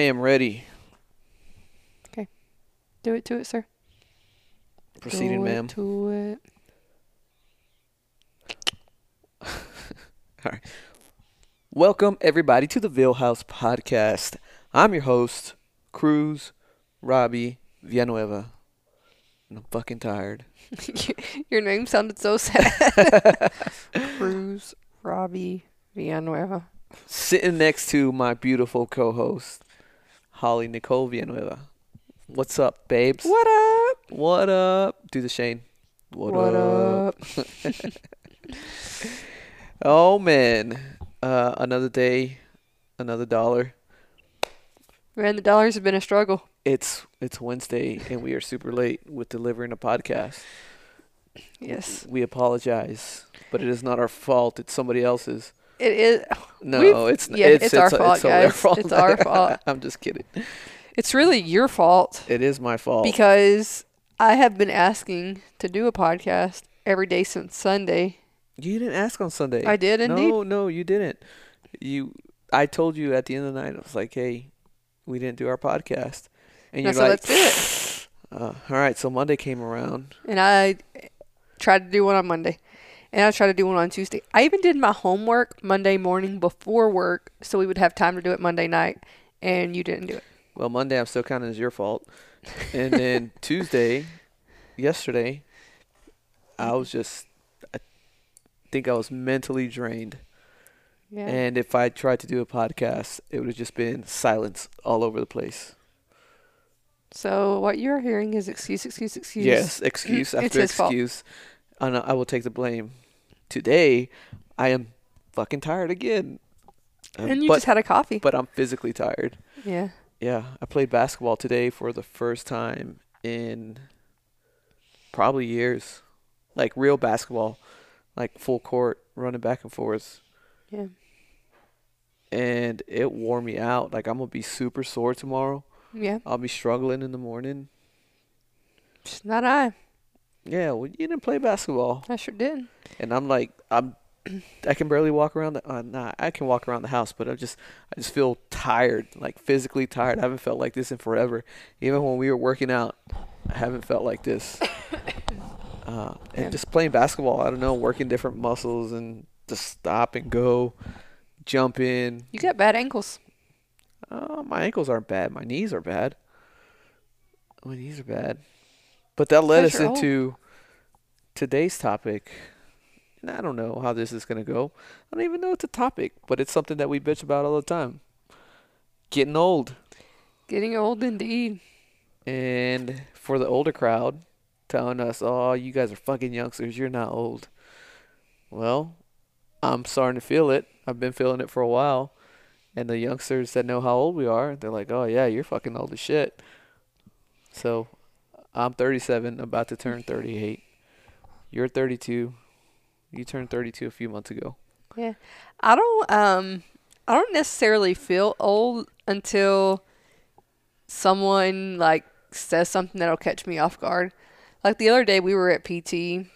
I am ready. Okay. Do it to it, sir. Proceeding, Do it ma'am. To it. All right. Welcome everybody to the Vill House podcast. I'm your host, Cruz Robbie Villanueva. And I'm fucking tired. Your name sounded so sad. Cruz Robbie Villanueva. Sitting next to my beautiful co-host, Holly Nicole Villanueva. What's up, babes? What up? What up? Do the Shane. What, What up? up? Oh man, uh, another day, another dollar. Man, the dollars have been a struggle. It's it's Wednesday and we are super late with delivering a podcast. Yes. We apologize, but it is not our fault. It's somebody else's. It is. No, it's yeah, it's, it's our it's, fault, it's their guys. fault. It's our fault. I'm just kidding. It's really your fault It is my fault. because I have been asking to do a podcast every day since Sunday. you didn't ask on Sunday. I did indeed. No, no, you didn't. You, I told you at the end of the night. I was like, hey, we didn't do our podcast, and And you're said, like, let's do it. Uh, all right. So Monday came around. And I tried to do one on Monday. And I tried to do one on Tuesday. I even did my homework Monday morning before work so we would have time to do it Monday night. And you didn't do it. Well, Monday I'm still counting as your fault, and then Tuesday, yesterday, I was just, I think I was mentally drained. Yeah. And if I tried to do a podcast, it would have just been silence all over the place. so what you're hearing is excuse, excuse, excuse. Yes, excuse after excuse, and I will take the blame. Today, I am fucking tired again. Uh, And you but just had a coffee. but I'm physically tired. yeah. Yeah, I played basketball today for the first time in probably years. Like real basketball, like full court, running back and forth. Yeah. And it wore me out. Like I'm gonna be super sore tomorrow. Yeah. I'll be struggling in the morning. Just not I. Yeah, well, you didn't play basketball, I sure did. and I'm like, I'm, I can barely walk around the. Uh, nah, I can walk around the house, but I just, I just feel tired, like physically tired. I haven't felt like this in forever. Even when we were working out, I haven't felt like this. Uh, and Yeah. just playing basketball, I don't know, working different muscles and just stop and go, jump in. You got bad ankles. Uh, my ankles aren't bad. My knees are bad. My knees are bad. But that led us old. Oh. into today's topic. And I don't know how this is going to go. I don't even know it's a topic, but it's something that we bitch about all the time. Getting old. Getting old indeed. And for the older crowd, telling us, oh, you guys are fucking youngsters. You're not old. Well, I'm starting to feel it. I've been feeling it for a while. And the youngsters that know how old we are, they're like, oh, yeah, you're fucking old as shit. So I'm 37, about to turn 38. You're 32. You turned 32 a few months ago. Yeah. I don't um I don't necessarily feel old until someone like says something that'll catch me off guard. Like the other day we were at PT.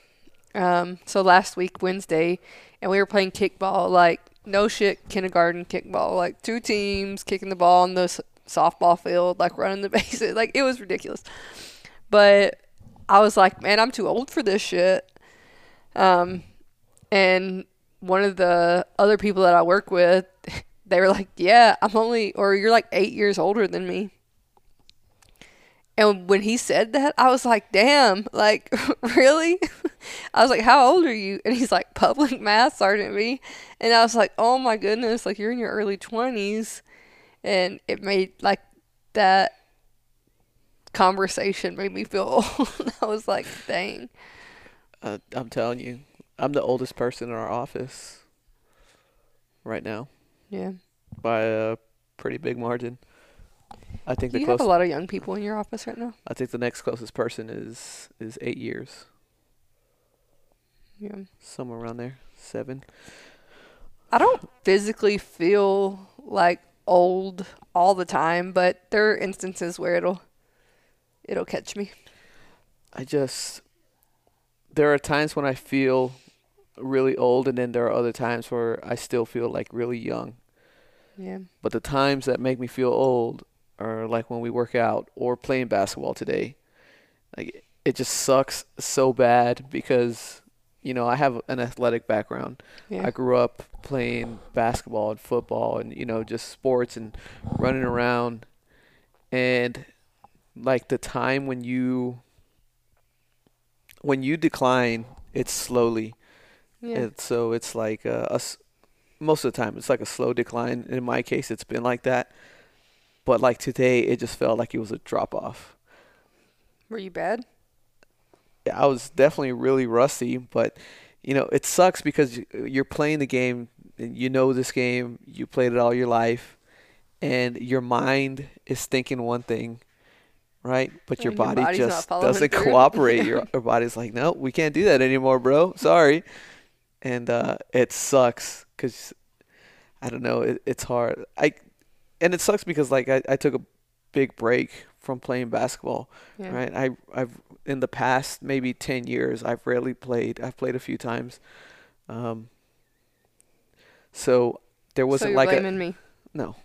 Um so last week Wednesday and we were playing kickball like no shit kindergarten kickball like two teams kicking the ball on the softball field like running the bases like it was ridiculous. But I was like, man, I'm too old for this shit. Um and one of the other people that I work with, they were like, "Yeah, I'm only, or you're like eight years older than me." And when he said that, I was like, "Damn, like really?" I was like, "How old are you?" And he's like, "Public math sergeant B," and I was like, "Oh my goodness, like you're in your early twenties," and it made like that conversation made me feel old. I was like, "Dang." Uh, I'm telling you, I'm the oldest person in our office right now Yeah. by a pretty big margin. I think the You have a lot of young people in your office right now. I think the next closest person is is eight years, Yeah. somewhere around there, seven. I don't physically feel like old all the time, but there are instances where it'll it'll catch me. I just there are times when I feel really old, and then there are other times where I still feel like really young. Yeah. But the times that make me feel old or like when we work out or playing basketball today. Like it just sucks so bad because you know, I have an athletic background. Yeah. I grew up playing basketball and football and you know, just sports and running around and like the time when you when you decline, it's slowly. Yeah. And so it's like uh, us most of the time it's like a slow decline. In my case, it's been like that. But like today, it just felt like it was a drop off. Were you bad? Yeah, I was definitely really rusty, but you know, it sucks because you- you're playing the game and you know this game, you played it all your life, and your mind is thinking one thing, right? But your your body just doesn't through. cooperate. Your, your body's like, no, we can't do that anymore, bro. Sorry, and uh, it sucks because I don't know, it, it's hard. I and it sucks because like I, I took a big break from playing basketball Yeah. right i i've in the past maybe 10 years i've rarely played i've played a few times um so there wasn't you're like a me. no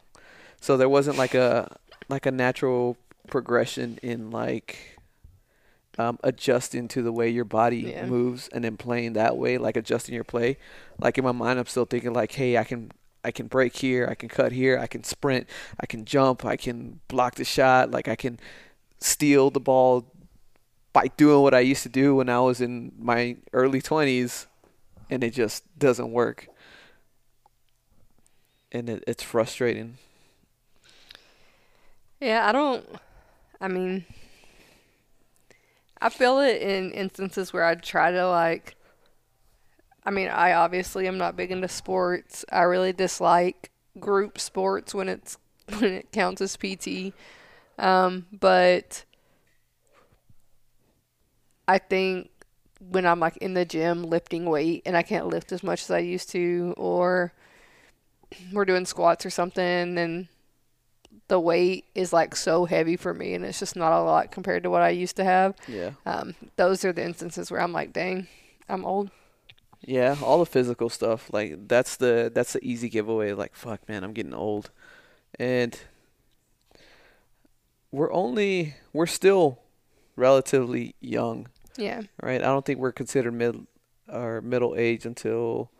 so there wasn't like a like a natural progression in like um, adjusting to the way your body Yeah. moves and then playing that way like adjusting your play like in my mind i'm still thinking like hey i can i can break here i can cut here i can sprint i can jump i can block the shot like i can steal the ball by doing what i used to do when i was in my early 20s and it just doesn't work and it, it's frustrating Yeah, I don't. I mean, I feel it in instances where I try to like. I mean, I obviously am not big into sports. I really dislike group sports when it's when it counts as PT. Um, but I think when I'm like in the gym lifting weight and I can't lift as much as I used to, or we're doing squats or something, and the weight is like so heavy for me and it's just not a lot compared to what I used to have. yeah Um, those are the instances where I'm like, dang, I'm old. Yeah, all the physical stuff. Like that's the that's the easy giveaway. Like fuck, man, I'm getting old, and we're only we're still relatively young, Yeah. right? I don't think we're considered mid or middle age until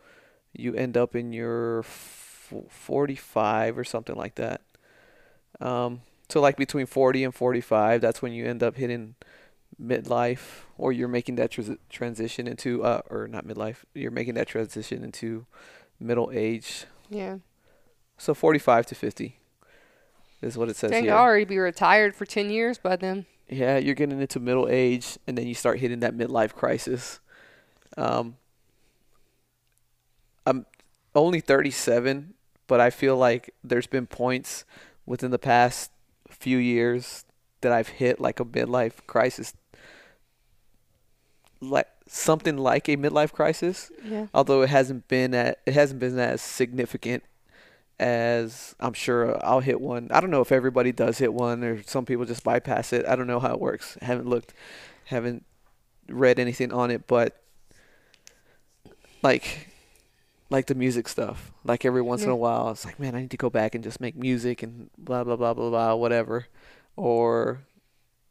you end up in your f- 45 or something like that. Um, so like between 40 and 45, that's when you end up hitting midlife or you're making that tras- transition into uh or not midlife you're making that transition into middle age Yeah. so 45 to 50 is what it says Dang, here I'll already be retired for 10 years by then. yeah you're getting into middle age and then you start hitting that midlife crisis um i'm only 37 but i feel like there's been points within the past few years that i've hit like a midlife crisis like something like a midlife crisis Yeah. although it hasn't been at, it hasn't been as significant as I'm sure I'll hit one. I don't know if everybody does hit one or some people just bypass it. I don't know how it works. Haven't looked, haven't read anything on it, but like like the music stuff. Like every once in a while, it's like, man, I need to go back and just make music and blah blah blah blah blah whatever, or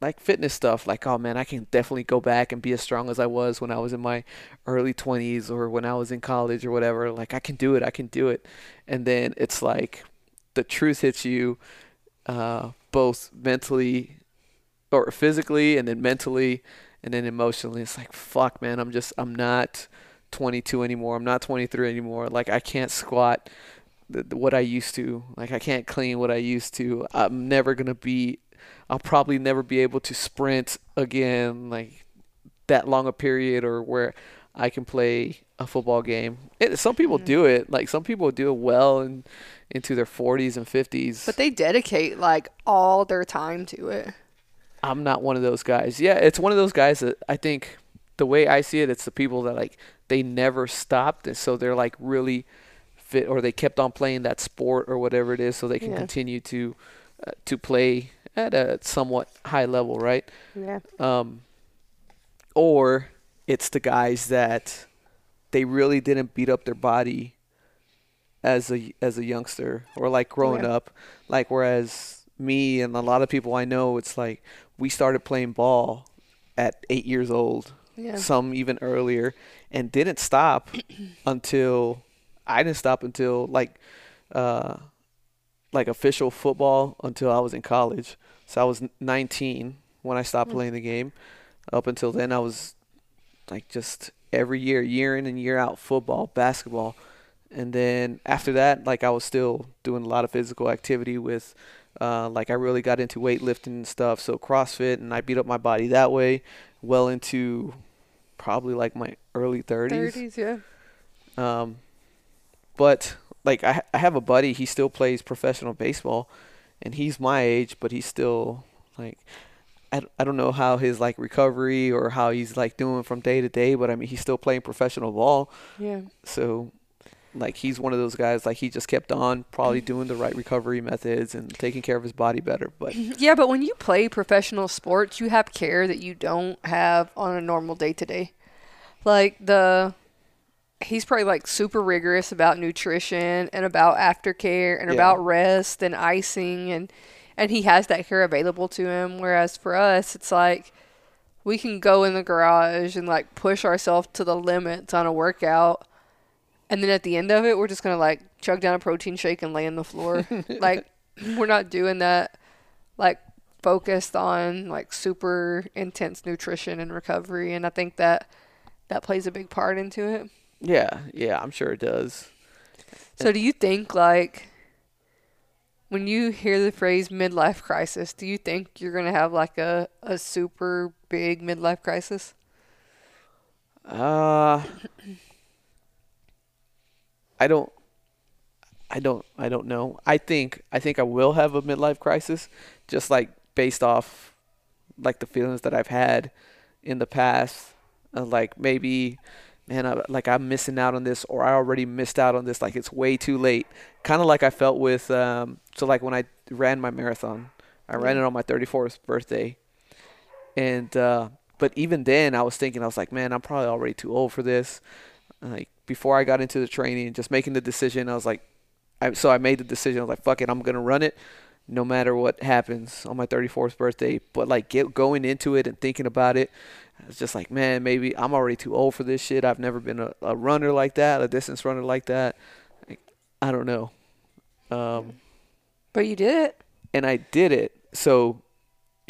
like fitness stuff. Like, oh man, I can definitely go back and be as strong as I was when I was in my early 20s or when I was in college or whatever. Like, I can do it. I can do it. And then it's like the truth hits you uh, both mentally or physically and then mentally and then emotionally. It's like, fuck, man, I'm just, I'm not 22 anymore. I'm not 23 anymore. Like, I can't squat the, the- what I used to. Like, I can't clean what I used to. I'm never going to be, I'll probably never be able to sprint again. Like, that long a period or where I can play a football game. It, some people Mhm. do it. Like some people do it well and into their 40s and 50s. But they dedicate like all their time to it. I'm not one of those guys. Yeah, it's one of those guys that I think the way I see it, it's the people that like they never stopped, and so they're like really fit, or they kept on playing that sport or whatever it is, so they can Yeah. continue to uh, to play at a somewhat high level, right? Yeah. um, or it's the guys that they really didn't beat up their body as a as a youngster or like growing Yeah. up like whereas me and a lot of people I know, it's like we started playing ball at eight years old, Yeah. some even earlier, and didn't stop until I didn't stop until like uh, like official football until I was in college. So I was 19 when I stopped Hmm. playing the game. Up until then, I was like just every year, year in and year out, football, basketball, and then after that, like I was still doing a lot of physical activity with. Uh, like I really got into weightlifting and stuff, so CrossFit, and I beat up my body that way, well into probably like my early 30s. Thirties, yeah. Um, but like I, I have a buddy. He still plays professional baseball, and he's my age, but he's still like I, I don't know how his like recovery or how he's like doing from day to day. But I mean, he's still playing professional ball. Yeah. So like he's one of those guys. Like he just kept on probably doing the right recovery methods and taking care of his body better. But Yeah, but when you play professional sports, you have care that you don't have on a normal day to day. Like the he's probably like super rigorous about nutrition and about aftercare and Yeah. about rest and icing and and he has that care available to him whereas for us it's like we can go in the garage and like push ourselves to the limits on a workout and then at the end of it we're just going to like chug down a protein shake and lay on the floor. like we're not doing that like focused on like super intense nutrition and recovery and I think that that plays a big part into it. yeah, yeah, I'm sure it does. So do you think like when you hear the phrase midlife crisis, do you think you're going to have like a a super big midlife crisis? Uh, I don't. I don't. I don't know. I think. I think I will have a midlife crisis, just like based off, like the feelings that I've had in the past. Uh, like maybe, man, I, like I'm missing out on this, or I already missed out on this. Like it's way too late. Kind of like I felt with. Um, so like when I ran my marathon, I ran it on my 34th birthday, and uh, but even then I was thinking I was like, man, I'm probably already too old for this. Like before I got into the training, just making the decision, I was like, I, so I made the decision. I was like, fuck it, I'm gonna run it, no matter what happens on my 34th birthday. But like get going into it and thinking about it, I was just like, man, maybe I'm already too old for this shit. I've never been a, a runner like that, a distance runner like that. Like, I don't know. Um, But you did it. and I did it. So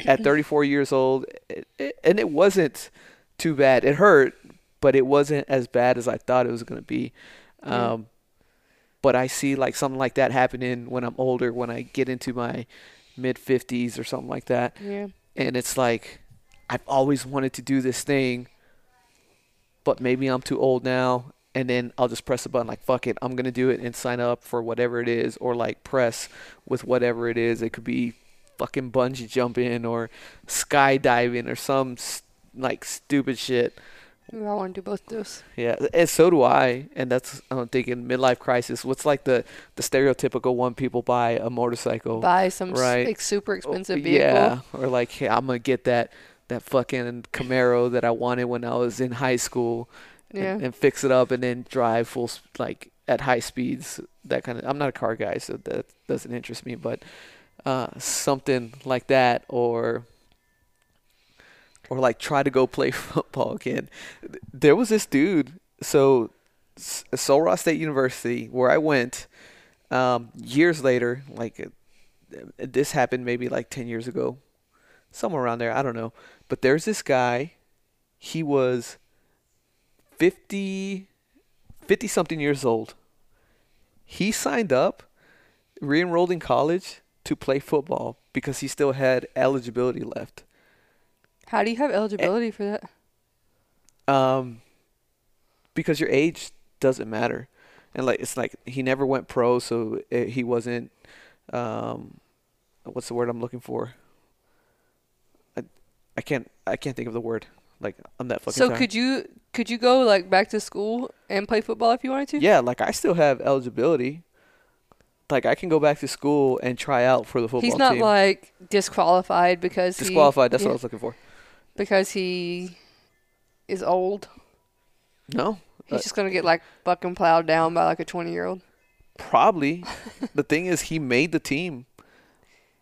at 34 years old, it, it, and it wasn't too bad. It hurt, but it wasn't as bad as I thought it was going to be. Um, but I see like something like that happening when I'm older, when I get into my mid 50s or something like that. Yeah. And it's like, I've always wanted to do this thing, but maybe I'm too old now. And then I'll just press a button like, fuck it, I'm going to do it and sign up for whatever it is, or like press with whatever it is. It could be fucking bungee jumping or skydiving or some s- like stupid shit. All want to do both those. Yeah, and so do I. And that's I'm thinking midlife crisis. What's like the the stereotypical one people buy a motorcycle, Buy some right. like super expensive Oh, vehicle. Yeah, or like hey, I'm gonna get that that fucking Camaro that I wanted when I was in high school, and, Yeah. and fix it up and then drive full like at high speeds. That kind of. I'm not a car guy, so that doesn't interest me. But uh, something like that, or or like try to go play football again. There was this dude. So S- Sul Ross State University, where I went, um, years later, like uh, this happened maybe like 10 years ago, somewhere around there. I don't know. But there's this guy. He was 50, 50 something years old. He signed up, re enrolled in college to play football because he still had eligibility left. How do you have eligibility for that? Um, because your age doesn't matter, and like it's like he never went pro, so it, he wasn't. Um, what's the word I'm looking for? I, I can't I can't think of the word. Like I'm that fucking. So tired. could you could you go like back to school and play football if you wanted to? Yeah, like I still have eligibility. Like I can go back to school and try out for the football He's not team. like disqualified because he- Disqualified. That's yeah, what I was looking for. Because he is old. No, He's Uh, just gonna get like fucking plowed down by like a twenty year old. probably. the thing is, he made the team.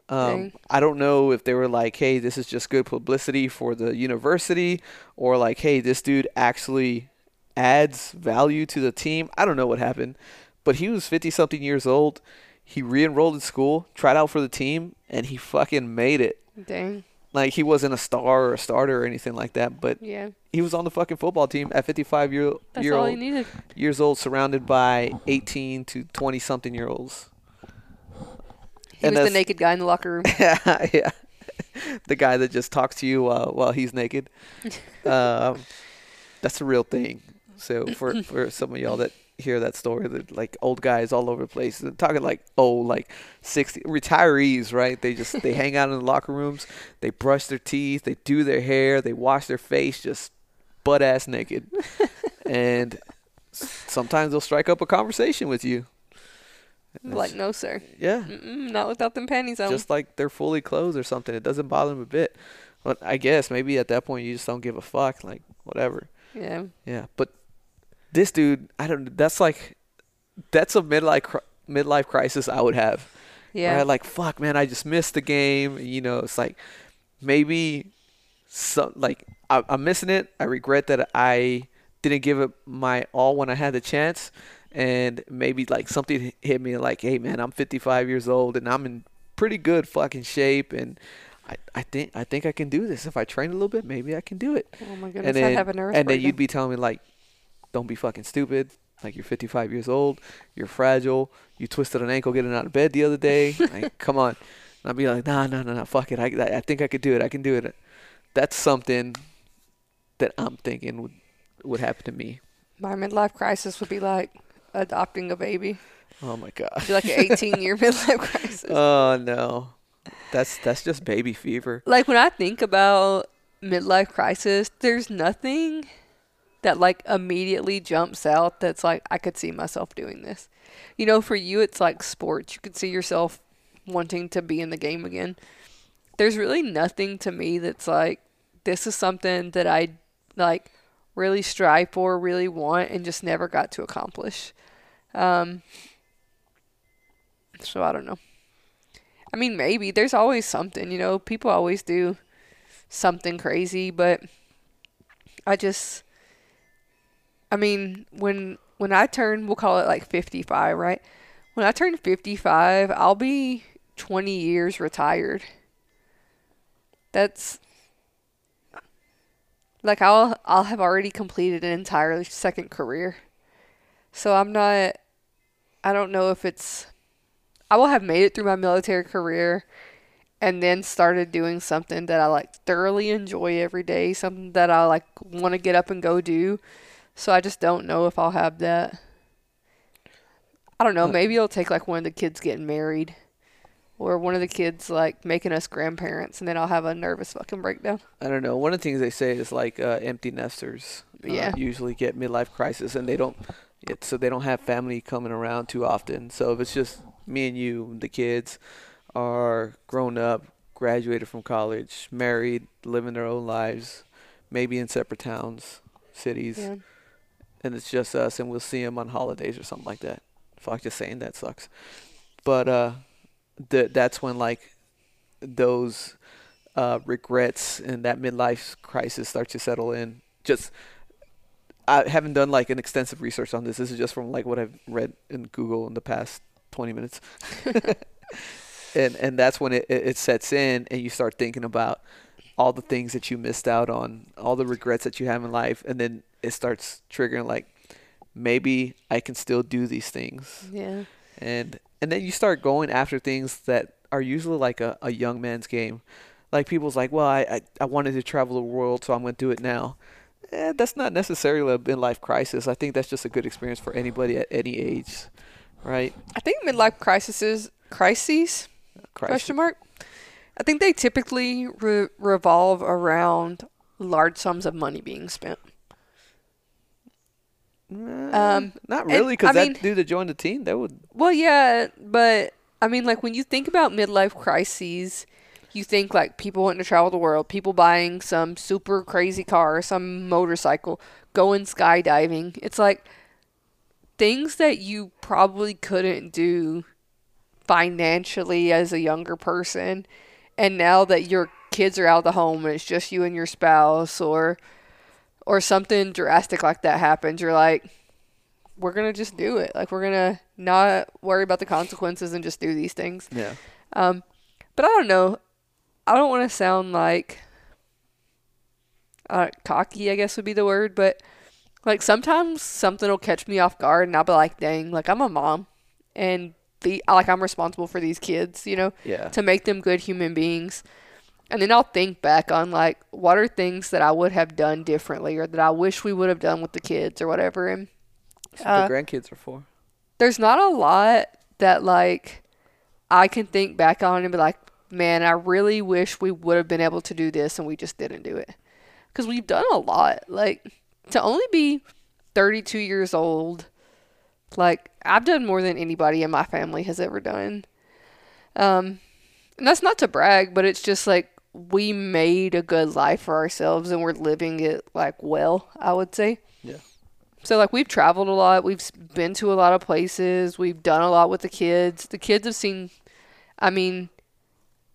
Um, Dang. I don't know if they were like, "Hey, this is just good publicity for the university," or like, "Hey, this dude actually adds value to the team." I don't know what happened, but he was fifty something years old. He re-enrolled in school, tried out for the team, and he fucking made it. Dang. Like he wasn't a star or a starter or anything like that, but Yeah. he was on the fucking football team at 55 year, That's year old years old, surrounded by 18 to 20 something year olds. He And was the naked guy in the locker room. yeah, yeah. the guy that just talks to you while while he's naked. um, that's a real thing. So for for some of y'all that hear that story, that like old guys all over the place, talking like oh like 60 retirees, right? They just they hang out in the locker rooms, they brush their teeth, they do their hair, they wash their face, just butt ass naked, and sometimes they'll strike up a conversation with you. like, no, sir. Yeah, Mm-mm, not without them panties on. just like they're fully clothed or something. It doesn't bother them a bit. But I guess maybe at that point you just don't give a fuck, like whatever. yeah. Yeah, but this dude, I don't. That's like, that's a midlife midlife crisis I would have. Yeah. Right? Like fuck, man, I just missed the game. You know, it's like maybe some like I, I'm missing it. I regret that I didn't give it my all when I had the chance. And maybe like something hit me like, hey man, I'm 55 years old and I'm in pretty good fucking shape, and I, I think I think I can do this if I train a little bit. Maybe I can do it oh my goodness, and then, a nervous and then you'd be telling me like, don't be fucking stupid. Like you're 55 years old, you're fragile. You twisted an ankle getting out of bed the other day. like, come on. And I'd be like, nah, nah, nah, nah, fuck it. I, I think I could do it. I can do it. That's something that I'm thinking would would happen to me. My midlife crisis would be like adopting a baby. Oh my god. Like an 18 year midlife crisis. Oh no, that's that's just baby fever. like when I think about midlife crisis, there's nothing that like immediately jumps out that's like I could see myself doing this. You know, for you it's like sports. You could see yourself wanting to be in the game again. There's really nothing to me that's like this is something that I like really strive for, really want and just never got to accomplish. Um so I don't know. I mean, maybe there's always something, you know. People always do something crazy, but I just I mean, when when I turn, we'll call it like 55, right? When I turn 55, I'll be 20 years retired. That's like I'll I'll have already completed an entire second career. So I'm not I don't know if it's I will have made it through my military career and then started doing something that I like thoroughly enjoy every day, something that I like want to get up and go do. So I just don't know if I'll have that. I don't know, Uh, maybe it'll take like one of the kids getting married or one of the kids like making us grandparents and then I'll have a nervous fucking breakdown. I don't know. One of the things they say is like uh, empty nesters uh, Yeah. usually get midlife crisis, and they don't. It, so they don't have family coming around too often. So if it's just me and you, the kids are grown up, graduated from college, married, living their own lives, maybe in separate towns, cities, Yeah. And it's just us, and we'll see him on holidays or something like that. Fuck, just saying that sucks. But uh, th- that's when like those uh, regrets and that midlife crisis start to settle in. Just I haven't done like an extensive research on this. This is just from like what I've read in Google in the past 20 minutes. and and that's when it, it it sets in and you start thinking about all the things that you missed out on, all the regrets that you have in life and then it starts triggering like maybe I can still do these things. Yeah. and and then you start going after things that are usually like a, a young man's game. Like people's like well I, I, I wanted to travel the world so i'm going to do it now. Eh, that's not necessarily a midlife crisis. I think that's just a good experience for anybody at any age right? I think midlife crises crises? Crisis. question mark? I think they typically re- revolve around large sums of money being spent. Eh, Um, not really because that mean- dude that joined the team that would Well, yeah, but I mean, like when you think about midlife crises, you think like people wanting to travel the world, people buying some super crazy car, some motorcycle, going skydiving. It's like things that you probably couldn't do financially as a younger person, and now that your kids are out of the home and it's just you and your spouse, or or something drastic like that happens, you're like, we're gonna just do it. Like we're gonna not worry about the consequences and just do these things. Yeah. Um, but I don't know. I don't want to sound like uh, cocky, I guess would be the word, but like sometimes something will catch me off guard and I'll be like, dang, like I'm a mom and the like I'm responsible for these kids, you know, Yeah. to make them good human beings. And then I'll think back on like what are things that I would have done differently or that I wish we would have done with the kids or whatever. And Uh, the grandkids are for. there's not a lot that like I can think back on and be like, man, I really wish we would have been able to do this and we just didn't do it. Because we've done a lot. Like to only be 32 years old, like I've done more than anybody in my family has ever done. Um, and that's not to brag, but it's just like we made a good life for ourselves and we're living it like well, I would say. Yeah. So like we've traveled a lot, we've been to a lot of places, we've done a lot with the kids. The kids have seen I mean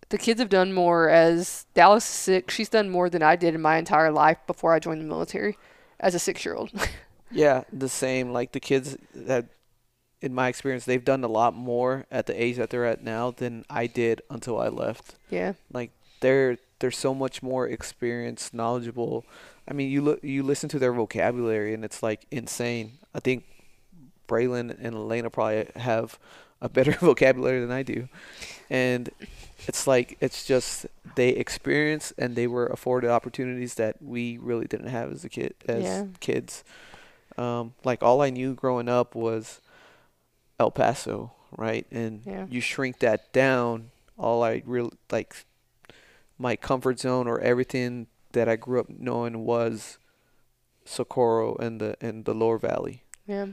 the kids have done more as Dallas is sick. She's done more than I did in my entire life before I joined the military as a 6-year-old. Yeah, the same. Like the kids that, in my experience, they've done a lot more at the age that they're at now than I did until I left. yeah. Like they're they're so much more experienced, knowledgeable. I mean, you look you listen to their vocabulary and it's like insane. I think Braylon and Elena probably have a better vocabulary than I do, and it's like it's just they experience and they were afforded opportunities that we really didn't have as a kid as Yeah. kids. Um, like all I knew growing up was El Paso, right? And Yeah. you shrink that down. All I real like my comfort zone or everything that I grew up knowing was Socorro and the and the Lower Valley. Yeah.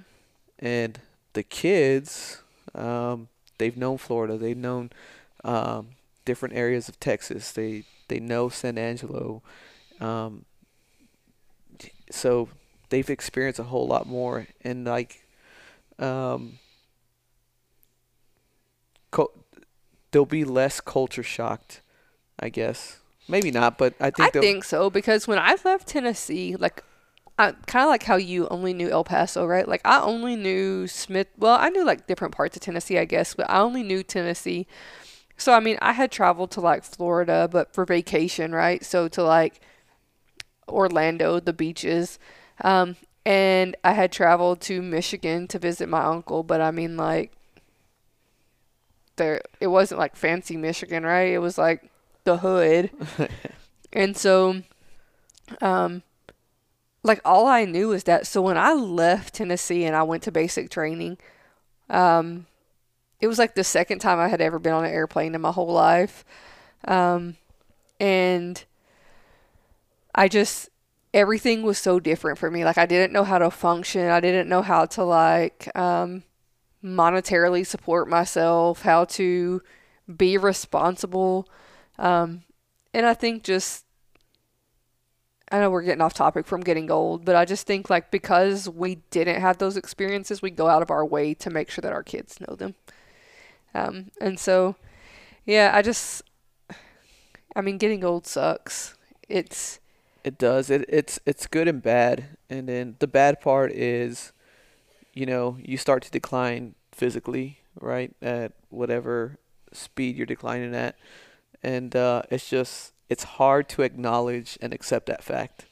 And the kids, um, they've known Florida. They've known um, different areas of Texas. They they know San Angelo. Um, so they've experienced a whole lot more, and like, um, co- they'll be less culture shocked, I guess. Maybe not, but I think I they'll. think so because when I left Tennessee, like, I kind of like how you only knew El Paso, right? Like, I only knew Smith. Well, I knew like different parts of Tennessee, I guess, but I only knew Tennessee. So, I mean, I had traveled to like Florida, but for vacation, right? So, to like Orlando, the beaches. Um, and I had traveled to Michigan to visit my uncle, but I mean, like, there, it wasn't like fancy Michigan, right? It was like the hood. and so, um, like all I knew was that. So when I left Tennessee and I went to basic training, um, it was like the second time I had ever been on an airplane in my whole life. Um, and I just, everything was so different for me. Like I didn't know how to function. I didn't know how to like, um, monetarily support myself, how to be responsible. Um, and I think just, I know we're getting off topic from getting old, but I just think like because we didn't have those experiences, we go out of our way to make sure that our kids know them. Um, and so, yeah, I just, I mean, getting old sucks. It's, It does. It it's it's good and bad. And then the bad part is, you know, you start to decline physically, right? At whatever speed you're declining at. And uh, it's just it's hard to acknowledge and accept that fact.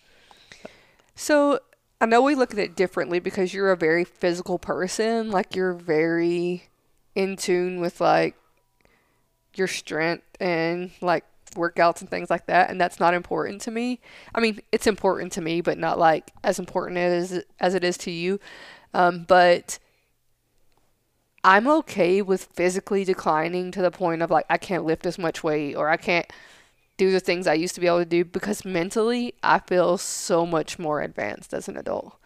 So I know we look at it differently because you're a very physical person. Like you're very in tune with like your strength and like workouts and things like that, and that's not important to me. I mean, it's important to me, but not like as important as as it is to you. Um, but I'm okay with physically declining to the point of like I can't lift as much weight or I can't do the things I used to be able to do because mentally I feel so much more advanced as an adult.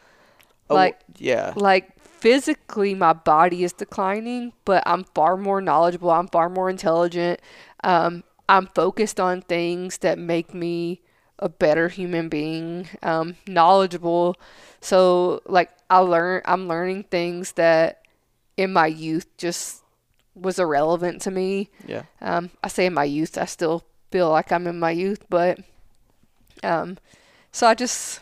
Oh, Like- yeah. Like physically my body is declining, but I'm far more knowledgeable, I'm far more intelligent. Um I'm focused on things that make me a better human being, um knowledgeable. So like I learn I'm learning things that in my youth just was irrelevant to me. Yeah. Um, I say in my youth, I still feel like I'm in my youth, but um, so I just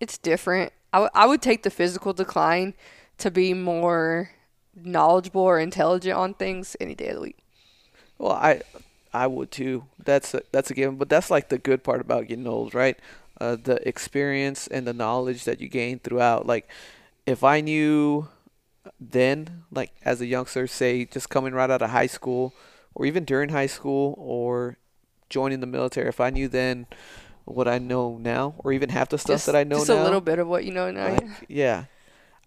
it's different. I, w- I would take the physical decline to be more knowledgeable or intelligent on things any day of the week. Well, I I would too. That's a, that's a given. But that's like the good part about getting old, right? Uh, the experience and the knowledge that you gain throughout. Like, if I knew then, like as a youngster, say just coming right out of high school, or even during high school, or joining the military, if I knew then what I know now, or even half the stuff just, that I know just now, just a little bit of what you know now. like, yeah,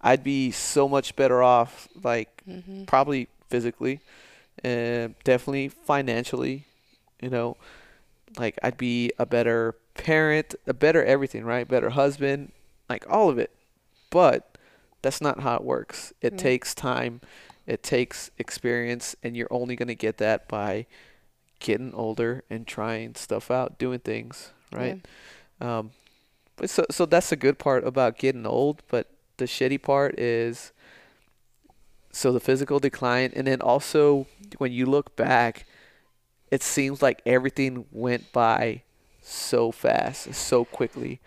I'd be so much better off. Like hmm probably physically, and definitely financially. You know, like I'd be a better parent, a better everything, right? Better husband, like all of it. But that's not how it works. It Yeah. takes time, it takes experience, and you're only gonna get that by getting older and trying stuff out, doing things, right? Um, but so so that's the good part about getting old, but the shitty part is so the physical decline, and then also when you look back, it seems like everything went by so fast, so quickly.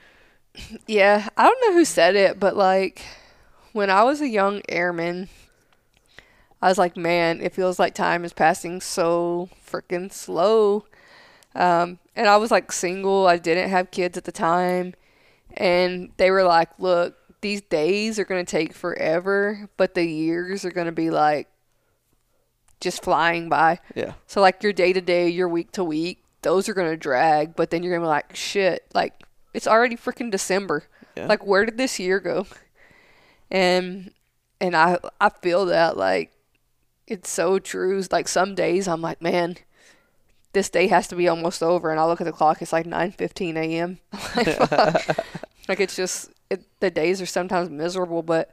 Yeah, I don't know who said it, but like when I was a young airman, I was like, man, it feels like time is passing so freaking slow. Um, and I was like single, I didn't have kids at the time, and they were like, look, these days are going to take forever, but the years are going to be like just flying by. Yeah, So like your day to day, your week to week, those are gonna drag, but then you're gonna be like, shit, like it's already freaking December. Yeah. Like where did this year go? And and I I feel that like it's so true. Like some days I'm like, man, this day has to be almost over, and I look at the clock, it's like 9:15 a.m. like, like it's just it, the days are sometimes miserable, but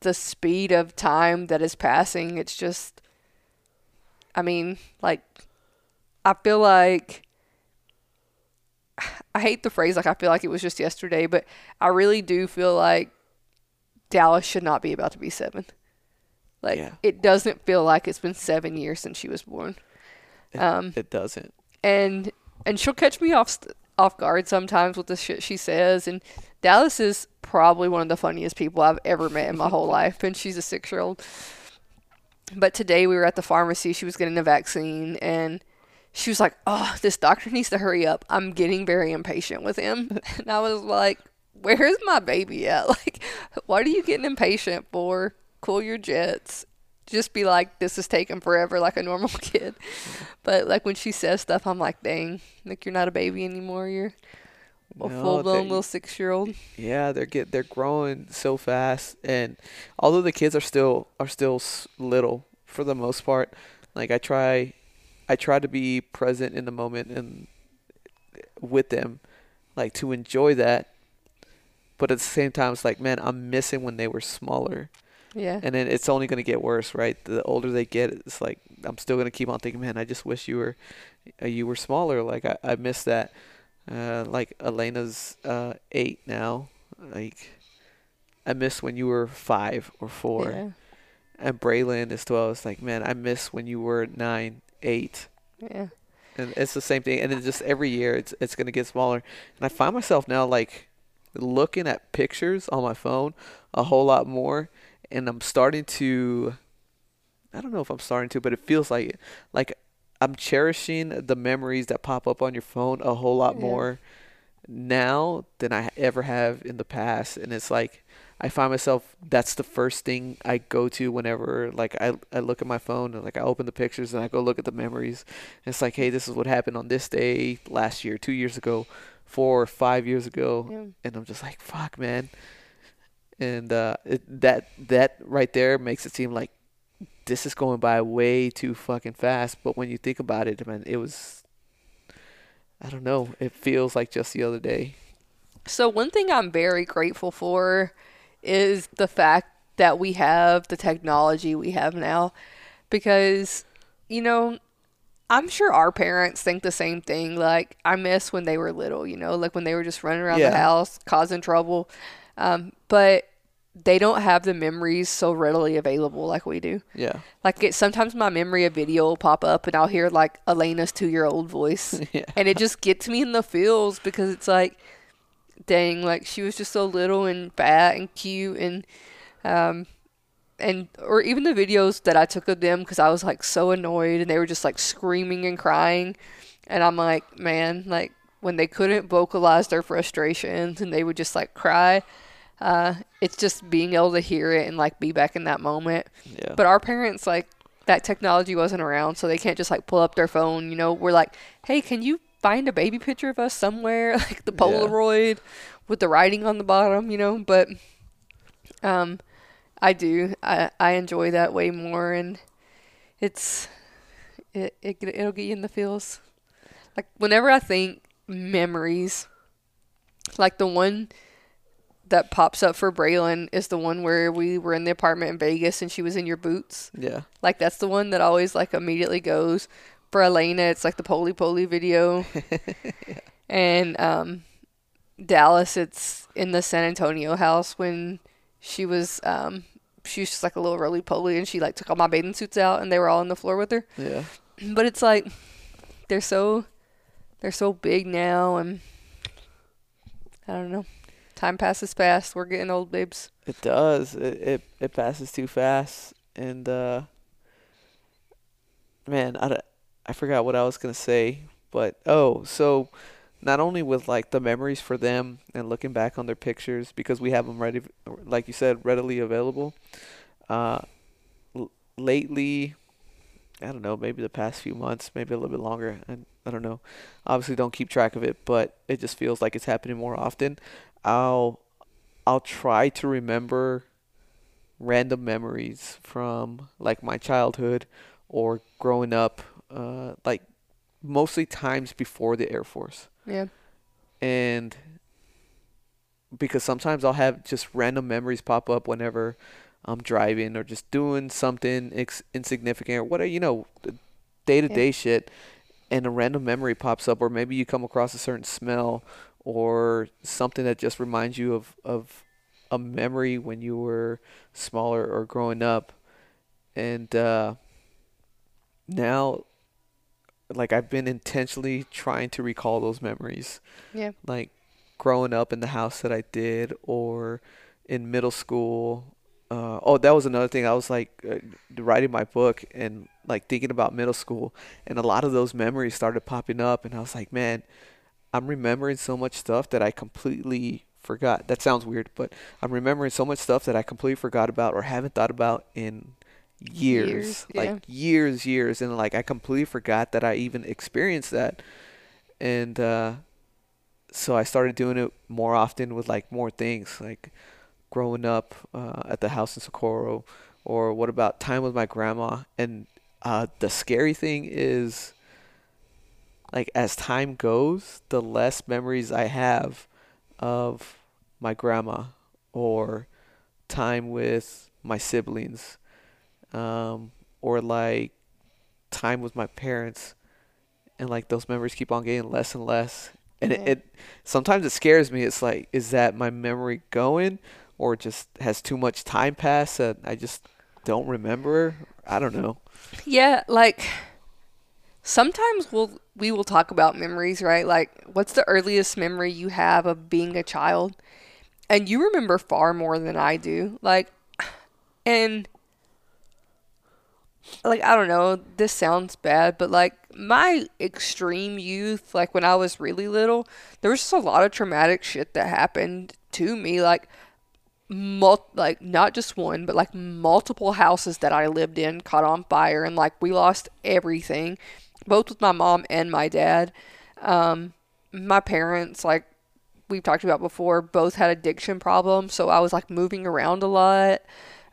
the speed of time that is passing, it's just I mean, like, I feel like I hate the phrase like I feel like it was just yesterday, but I really do feel like Dallas should not be about to be seven. Like, Yeah. it doesn't feel like it's been seven years since she was born. it, Um, it doesn't. and and she'll catch me off off guard sometimes with the shit she says. And Dallas is probably one of the funniest people I've ever met in my whole life, and she's a six year old. But today we were at the pharmacy. She was getting a vaccine, and she was like, "Oh, this doctor needs to hurry up. I'm getting very impatient with him." And I was like, "Where's my baby at? Like, what are you getting impatient for? Cool your jets." Just be like, this is taking forever, like a normal kid. But like when she says stuff, I'm like, dang, like you're not a baby anymore. You're a No, full blown little six year old. Yeah, they're get they're growing so fast, and although the kids are still are still little for the most part, like I try, I try to be present in the moment and with them, like to enjoy that. But at the same time, it's like, man, I'm missing when they were smaller, Yeah. and then it's only gonna get worse, right? The older they get, it's like I'm still gonna keep on thinking, man, I just wish you were, uh, you were smaller. Like I, I miss that. Uh, like Elena's uh, eight now. Like I miss when you were five or four, Yeah. and Braylon is twelve. It's like, man, I miss when you were nine, eight, Yeah. and it's the same thing. And then just every year, it's it's gonna get smaller. And I find myself now like looking at pictures on my phone a whole lot more, and I'm starting to. I don't know if I'm starting to, but it feels like it. Like I'm cherishing the memories that pop up on your phone a whole lot Yeah. more now than I ever have in the past. And it's like I find myself that's the first thing I go to whenever like I I look at my phone and like I open the pictures and I go look at the memories. And it's like, hey, this is what happened on this day last year, two years ago, four or five years ago, Yeah. and I'm just like, fuck, man. And uh, it, that that right there makes it seem like this is going by way too fucking fast. But when you think about it, man, it was. I don't know. It feels like just the other day. So one thing I'm very grateful for is the fact that we have the technology we have now because you know I'm sure our parents think the same thing like I miss when they were little you know like when they were just running around Yeah. the house causing trouble um, but they don't have the memories so readily available like we do. Yeah. Like it, sometimes my memory of video will pop up and I'll hear like Elena's two year old voice. Yeah. And it just gets me in the feels because it's like, dang, like she was just so little and fat and cute and, um, and or even the videos that I took of them because I was like so annoyed and they were just like screaming and crying, and I'm like, man, like when they couldn't vocalize their frustrations and they would just like cry. Uh, it's just being able to hear it and like be back in that moment. Yeah. But our parents like that technology wasn't around, so they can't just like pull up their phone. You know, we're like, hey, can you find a baby picture of us somewhere, like the Yeah. Polaroid with the writing on the bottom, you know? But um, I do. I I enjoy that way more, and it's it, it it'll get you in the feels. Like whenever I think memories, like the one that pops up for Braylon is the one where we were in the apartment in Vegas and she was in your boots. yeah. Like that's the one that always like immediately goes. For Elena, it's like the Poly Poly video. And um Dallas, it's in the San Antonio house when she was um she was just like a little roly poly and she like took all my bathing suits out and they were all on the floor with her. Yeah. But it's like they're so they're so big now and I don't know. Time passes fast. We're getting old babes. It does. It, it it passes too fast, and uh, man, I I forgot what I was gonna say, but oh, so not only with like the memories for them and looking back on their pictures because we have them ready, like you said, readily available. Uh, l- lately, I don't know, maybe the past few months, maybe a little bit longer. I, I don't know. Obviously, don't keep track of it, but it just feels like it's happening more often. I'll I'll try to remember random memories from like my childhood or growing up, uh, like mostly times before the Air Force. Yeah. And because sometimes I'll have just random memories pop up whenever I'm driving or just doing something ex- insignificant or whatever, you know, day to day shit. And a random memory pops up, or maybe you come across a certain smell or something that just reminds you of, of a memory when you were smaller or growing up. And uh, now, like, I've been intentionally trying to recall those memories Yeah. like growing up in the house that I did or in middle school. Uh, oh, that was another thing. I was like uh, writing my book and like thinking about middle school, and a lot of those memories started popping up, and I was like, man, I'm remembering so much stuff that I completely forgot. That sounds weird, but I'm remembering so much stuff that I completely forgot about or haven't thought about in years, Years, like yeah. years, years, and like I completely forgot that I even experienced that, and uh, so I started doing it more often with like more things, like growing up uh, at the house in Socorro, or what about time with my grandma. And uh, the scary thing is, like as time goes, the less memories I have of my grandma or time with my siblings, um, or like time with my parents, and like those memories keep on getting less and less. And it, it sometimes it scares me. It's like, is that my memory going, or just has too much time passed that I just don't remember? I don't know. Yeah, like sometimes we'll we will talk about memories, right? Like what's the earliest memory you have of being a child? And you remember far more than I do. Like and like I don't know, this sounds bad, but like my extreme youth, like when I was really little, there was just a lot of traumatic shit that happened to me like mul- like not just one, but like multiple houses that I lived in caught on fire, and like we lost everything, both with my mom and my dad. Um, my parents, like we've talked about before, both had addiction problems, so I was like moving around a lot.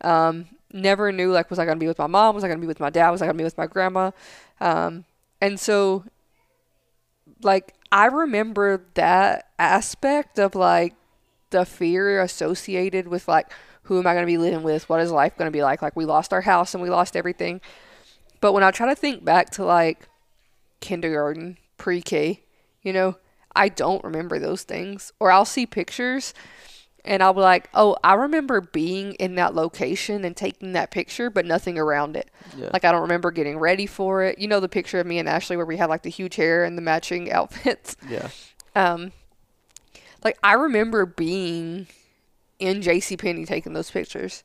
Um, never knew like was I gonna be with my mom, was I gonna be with my dad, was I gonna be with my grandma, um, and so like I remember that aspect of like the fear associated with like who am I to be living with? What is life to be like? Like we lost our house and we lost everything. But when I try to think back to like kindergarten, pre-K, you know, I don't remember those things or I'll see pictures and I'll be like, "Oh, I remember being in that location and taking that picture, but nothing around it. Yeah. Like I don't remember getting ready for it. You know the picture of me and Ashley where we had like the huge hair and the matching outfits. yeah. Um, like I remember being in J.C. Penney taking those pictures,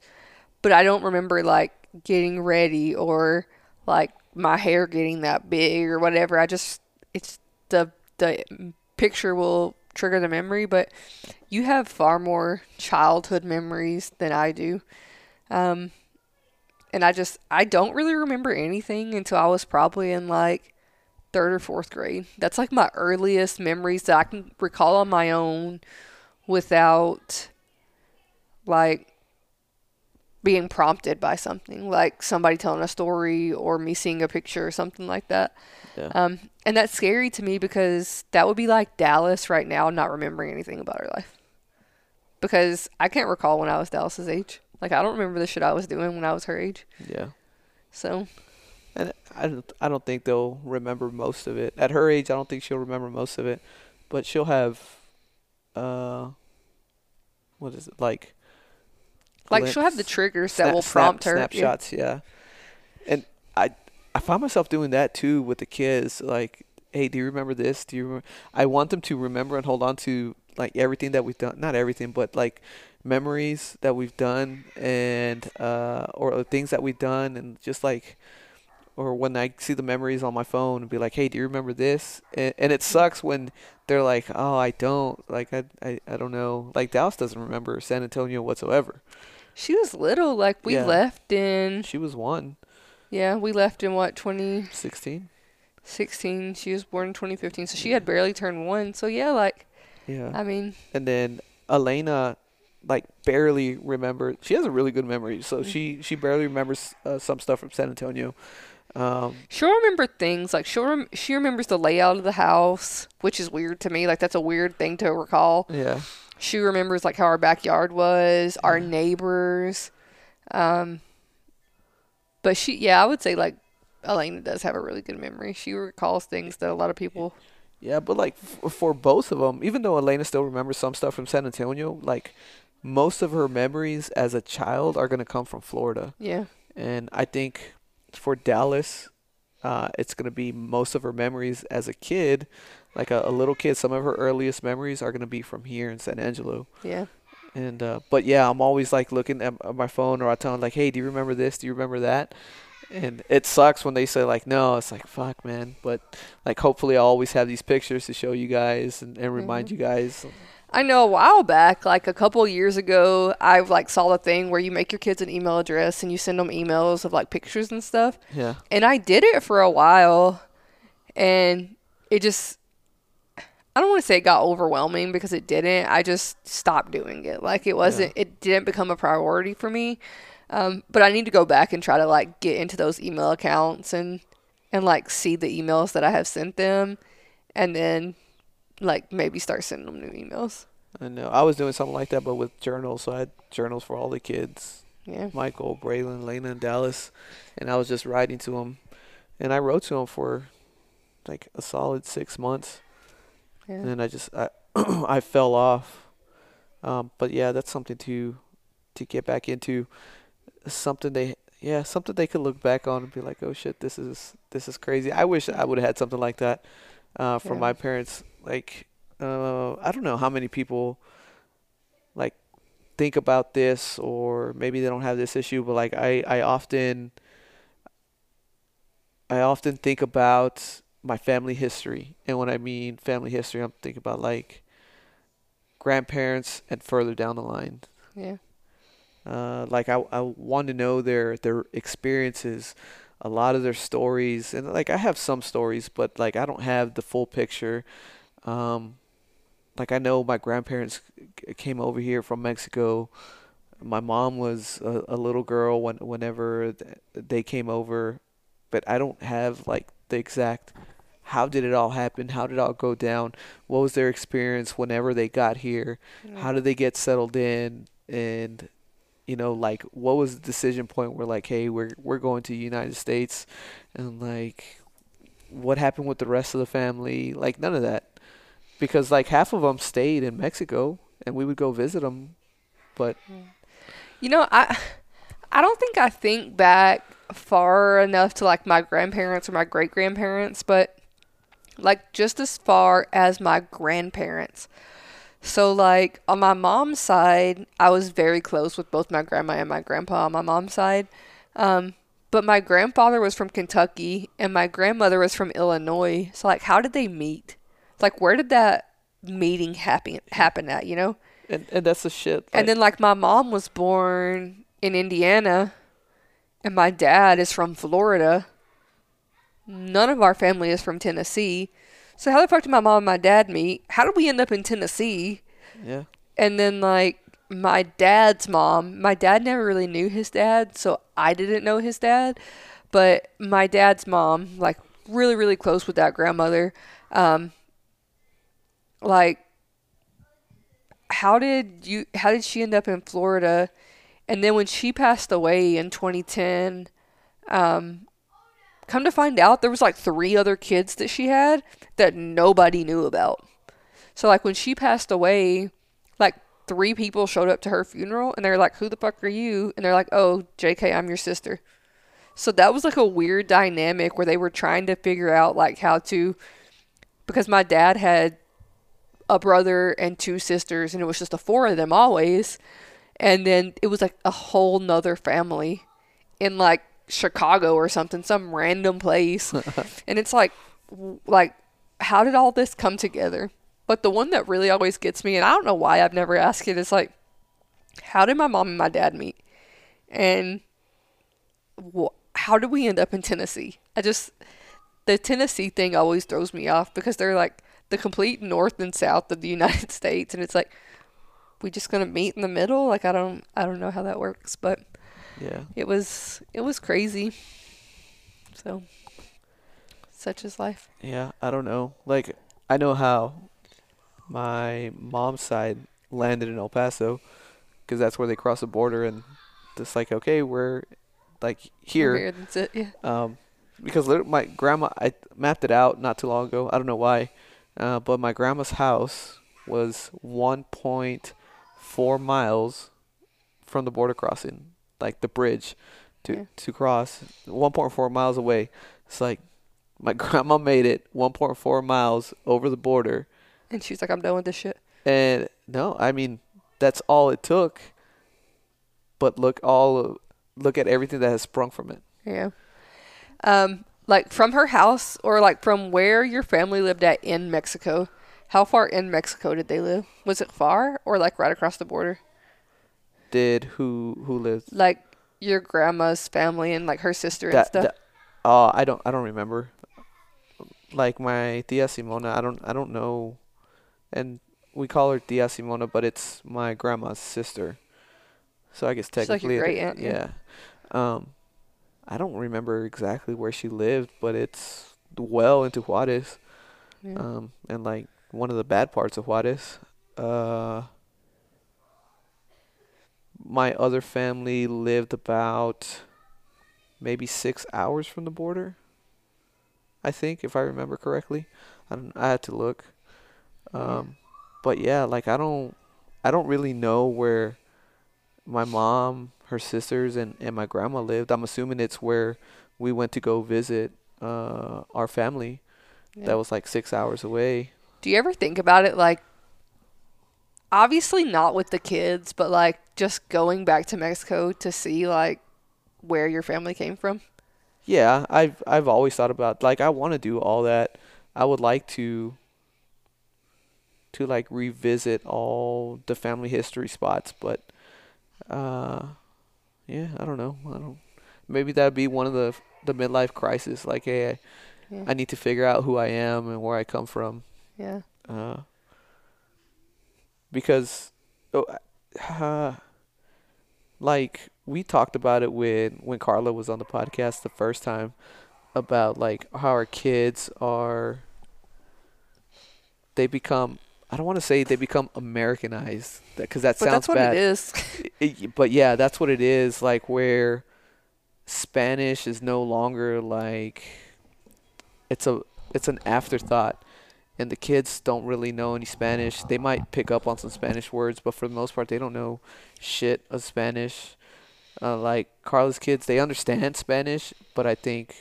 but I don't remember like getting ready or like my hair getting that big or whatever. I just it's the the picture will trigger the memory, but you have far more childhood memories than I do. Um, and I just I don't really remember anything until I was probably in like third or fourth grade. That's like my earliest memories that I can recall on my own without like being prompted by something like somebody telling a story or me seeing a picture or something like that. Yeah. Um, and that's scary to me because that would be like Dallas right now not remembering anything about her life. Because I can't recall when I was Dallas's age. Like I don't remember the shit I was doing when I was her age. Yeah. So And I don't, I don't think they'll remember most of it. At her age, I don't think she'll remember most of it, but she'll have, uh, what is it like? Like she'll have the triggers snap- that will snap- prompt her. Yeah. Snapshots, yeah. And I, I find myself doing that too with the kids. Like, hey, do you remember this? Do you? Remember? I want them to remember and hold on to like everything that we've done. Not everything, but like memories that we've done and uh or things that we've done and just like or when I see the memories on my phone and be like, "Hey, do you remember this?" And, and it sucks when they're like, "Oh, I don't." Like I, I, I don't know. Like Dallas doesn't remember San Antonio whatsoever. She was little. Like we Yeah. left in She was one, yeah, we left in what 2016. 16. She was born in 2015, so she had barely turned one. So yeah, like Yeah. I mean, and then Elena like barely remembered she has a really good memory so Mm. she she barely remembers uh, some stuff from san antonio um she'll remember things. Like she'll rem- she remembers the layout of the house, which is weird to me. Like that's a weird thing to recall. yeah She remembers like how our backyard was, our neighbors. Um, but she, yeah, I would say like Elena does have a really good memory. She recalls things that a lot of people. yeah but like f- for both of them even though elena still remembers some stuff from san antonio like most of her memories as a child are going to come from florida Yeah, and i think for dallas uh, it's going to be most of her memories as a kid like a, a little kid some of her earliest memories are going to be from here in san angelo yeah, And uh, but yeah, I'm always like looking at, at my phone or I tell them like, hey, do you remember this? Do you remember that? And it sucks when they say like, no. It's like fuck, man. But like, hopefully, I'll always have these pictures to show you guys and, and remind Mhm. you guys. I know a while back, like a couple years ago, I like saw the thing where you make your kids an email address and you send them emails of like pictures and stuff. Yeah, And I did it for a while, and it just. I don't want to say it got overwhelming because it didn't. I just stopped doing it. Like it wasn't, it didn't become a priority for me. Um, but I need to go back and try to like get into those email accounts and and like see the emails that I have sent them, and then like maybe start sending them new emails. I know. I was doing something like that, but with journals. So I had journals for all the kids, Yeah. Michael, Braylon, Lena, and Dallas, and I was just writing to them, and I wrote to them for like a solid six months. Yeah. and then I just I I fell off. Um, but yeah, that's something to to get back into. Something they yeah something they could look back on and be like, oh shit, this is this is crazy. I wish I would have had something like that uh, from Yeah. my parents. Like uh, I don't know how many people like think about this or maybe they don't have this issue, but like I I often I often think about my family history. And when I mean family history, I'm thinking about like grandparents and further down the line. Yeah. Uh, like I, I want to know their their experiences, a lot of their stories, and like I have some stories, but like I don't have the full picture. Um, like I know my grandparents came over here from Mexico. My mom was a, a little girl when whenever they came over, but I don't have like the exact how did it all happen? How did it all go down? What was their experience whenever they got here? How did mm. they get settled in? And you know, like what was the decision point where like, hey, we're we're going to the United States, and like, what happened with the rest of the family? Like none of that, because like half of them stayed in Mexico, and we would go visit them But hmm. You know, I I don't think I think back far enough to like my grandparents or my great grandparents, but like just as far as my grandparents. So like on my mom's side, I was very close with both my grandma and my grandpa on my mom's side. Um, but my grandfather was from Kentucky and my grandmother was from Illinois. So like how did they meet? Like where did that meeting happen happen at, you know? and, and that's the shit. like- And then like my mom was born in Indiana and my dad is from Florida. None of our family is from Tennessee. So how the fuck did my mom and my dad meet? How did we end up in Tennessee? yeah, And then like my dad's mom, my dad never really knew his dad, so I didn't know his dad. But my dad's mom, like really, really close with that grandmother, um, like how did you how did she end up in Florida? And then when she passed away in 2010, um, come to find out there was like three other kids that she had that nobody knew about. So like when she passed away, like three people showed up to her funeral and they're like, "Who the fuck are you?" And they're like, "Oh, JK, I'm your sister." So that was like a weird dynamic where they were trying to figure out like how to because my dad had a brother and two sisters and it was just the four of them always. And then it was like a whole nother family in like Chicago or something, some random place. and it's like like how did all this come together? But the one that really always gets me, and I don't know why I've never asked it, is like, how did my mom and my dad meet? And wh- how did we end up in Tennessee? I just, the Tennessee thing always throws me off because they're like the complete north and south of the United States. And it's like, we just gonna meet in the middle? Like, I don't, I don't know how that works, but yeah. it was, it was crazy. So, such is life. Yeah, I don't know. Like, I know how my mom's side landed in El Paso because that's where they cross the border, and it's like, okay, we're like here. Weird, That's it. Yeah. Um, because my grandma, I mapped it out not too long ago. I don't know why, uh, but my grandma's house was 1.4 miles from the border crossing, like the bridge to Yeah. to cross. 1.4 miles away. It's like my grandma made it 1.4 miles over the border, And she's like, I'm done with this shit. and no, I mean that's all it took. But look all look at everything that has sprung from it. Yeah. Um, like from her house or like from where your family lived at in Mexico. How far in Mexico did they live? Was it far or like right across the border? Did who who lived Like your grandma's family and like her sister and that, stuff. that uh I don't I don't remember. Like my tia Simona, I don't I don't know, and we call her tia Simona, but it's my grandma's sister. So I guess She's like technically, great aunt, yeah. yeah. Um, I don't remember exactly where she lived, but it's well into Juarez. Yeah. Um, and like one of the bad parts of Juarez. Uh, my other family lived about maybe six hours from the border. I think, if I remember correctly, I don't, I had to look. Um, but yeah, like I don't, I don't really know where my mom, her sisters, and and my grandma lived. I'm assuming it's where we went to go visit uh our family. Yeah. That was like six hours away. Do you ever think about it like obviously not with the kids, but like just going back to Mexico to see like where your family came from? Yeah, I've I've always thought about like I want to do all that. I would like to to like revisit all the family history spots, but uh yeah, I don't know. I don't maybe that'd be one of the the midlife crisis like hey, I, Yeah. I need to figure out who I am and where I come from. Yeah. Uh because uh, like we talked about it when when Carla was on the podcast the first time about like how our kids are they become I don't want to say they become Americanized because that But sounds that's what bad. it is. It- but yeah, that's what it is. Like where Spanish is no longer like it's a it's an afterthought, and the kids don't really know any Spanish. They might pick up on some Spanish words, but for the most part, they don't know shit of Spanish. Uh, like Carla's kids, they understand Spanish, but I think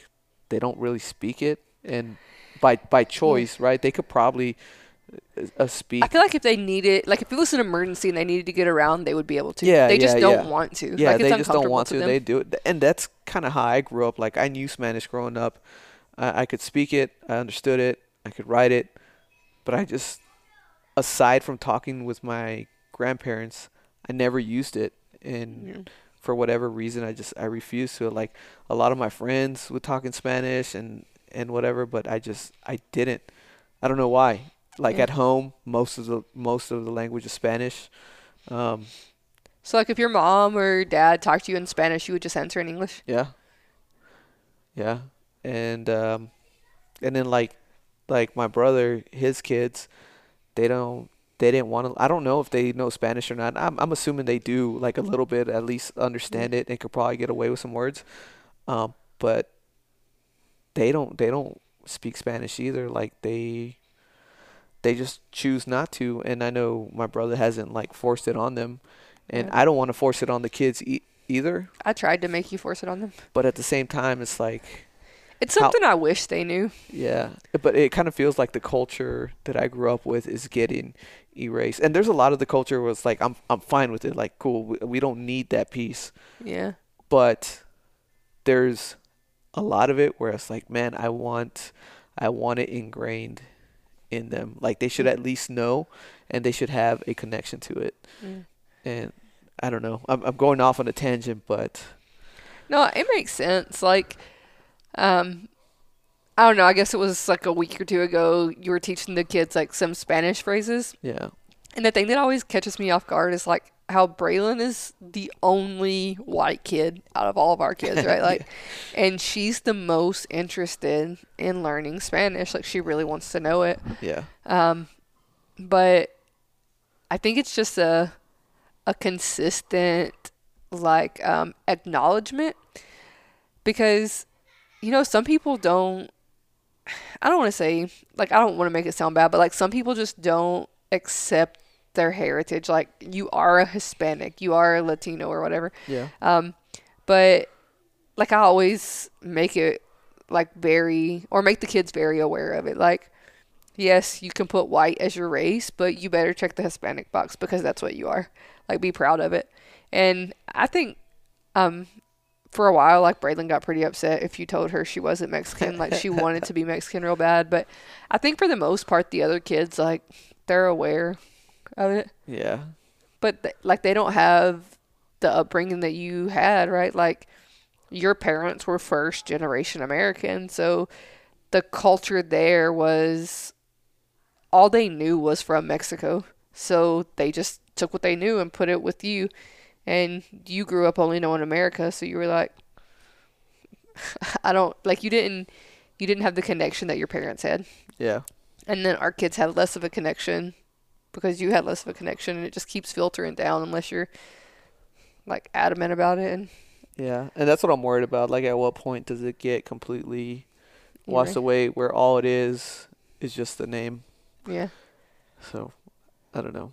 they don't really speak it, and by by choice, right? They could probably uh, uh, speak. I feel like if they needed, like if it was an emergency and they needed to get around, they would be able to. Yeah, they just yeah, don't yeah. want to. Yeah, like, they just don't want to. They do it, and that's kind of how I grew up. Like I knew Spanish growing up. I could speak it. I understood it. I could write it, but I just, aside from talking with my grandparents, I never used it. And Yeah. for whatever reason, I just I refused to. Like a lot of my friends would talk in Spanish and and whatever, but I just I didn't. I don't know why. Like Yeah. at home, most of the most of the language is Spanish. Um, So like if your mom or dad talked to you in Spanish, you would just answer in English. Yeah. Yeah. And um and then like like my brother, his kids, they don't they didn't want to I don't know if they know Spanish or not. I'm I'm assuming they do like a little bit at least understand it and could probably get away with some words. Um but they don't they don't speak Spanish either. Like they they just choose not to and I know my brother hasn't like forced it on them and Yeah. I don't want to force it on the kids e- either I tried to make you force it on them. but at the same time it's like It's How- something I wish they knew. yeah but it kind of feels like the culture that i grew up with is getting erased and there's a lot of the culture was like i'm i'm fine with it like cool we, we don't need that piece Yeah. but there's a lot of it where it's like man i want i want it ingrained in them like they should at least know and they should have a connection to it Mm. and i don't know i'm, I'm going off on a tangent but No, it makes sense. Like, um, I don't know. I guess it was like a week or two ago. You were teaching the kids like some Spanish phrases, yeah and the thing that always catches me off guard is like how Braylon is the only white kid out of all of our kids, right? Like, and she's the most interested in learning Spanish. Like, she really wants to know it. yeah Um, but I think it's just a a consistent like um, acknowledgement because you know some people don't. I don't want to say like I don't want to make it sound bad, but like some people just don't accept their heritage. Like you are a Hispanic, you are a Latino or whatever. yeah Um, but like I always make it like very or make the kids very aware of it. Like, yes, you can put white as your race, but you better check the Hispanic box because that's what you are. Like, be proud of it. And I think, um, for a while, like Braylon got pretty upset if you told her she wasn't Mexican. like she wanted to be Mexican real bad. But I think for the most part, the other kids like they're aware of it yeah but th- like they don't have the upbringing that you had, right? Like your parents were first generation American, so the culture there was all they knew was from Mexico. So they just took what they knew and put it with you. And you grew up only knowing America, so you were like I don't like you didn't you didn't have the connection that your parents had. yeah And then our kids had less of a connection because you had less of a connection and it just keeps filtering down unless you're like adamant about it and Yeah, and that's what I'm worried about. Like, at what point does it get completely washed Erased. away, where all it is is just the name? yeah. So, I don't know.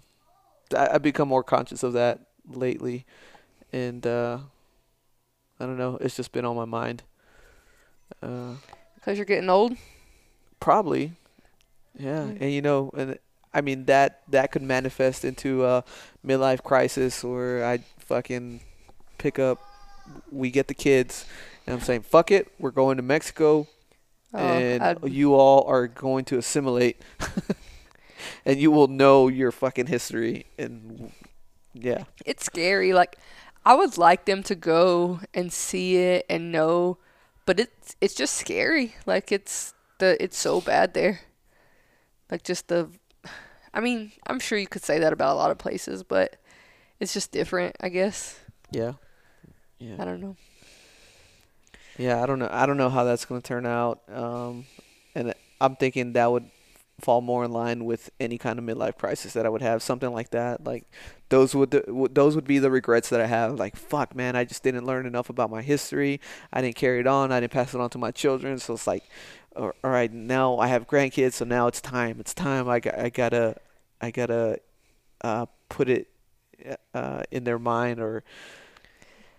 I, I've become more conscious of that lately, and uh, I don't know. It's just been on my mind. Uh, Because you're getting old. probably, yeah. Mm. And you know, and I mean that that could manifest into a midlife crisis, or I fucking pick up. We get the kids, and I'm saying, "Fuck it, we're going to Mexico." Oh, and I'd- you all are going to assimilate and you will know your fucking history and yeah it's scary. Like I would like them to go and see it and know, but it's it's just scary. Like it's the it's so bad there. Like just the I mean, I'm sure you could say that about a lot of places, but it's just different, I guess. yeah Yeah. I don't know. yeah i don't know i don't know how that's going to turn out um and i'm thinking that would fall more in line with any kind of midlife crisis that i would have something like that like those would those would be the regrets that i have like fuck man i just didn't learn enough about my history i didn't carry it on i didn't pass it on to my children so it's like all right, now I have grandkids, so now it's time. It's time. I got, I gotta, I gotta, uh, put it, uh, in their mind, or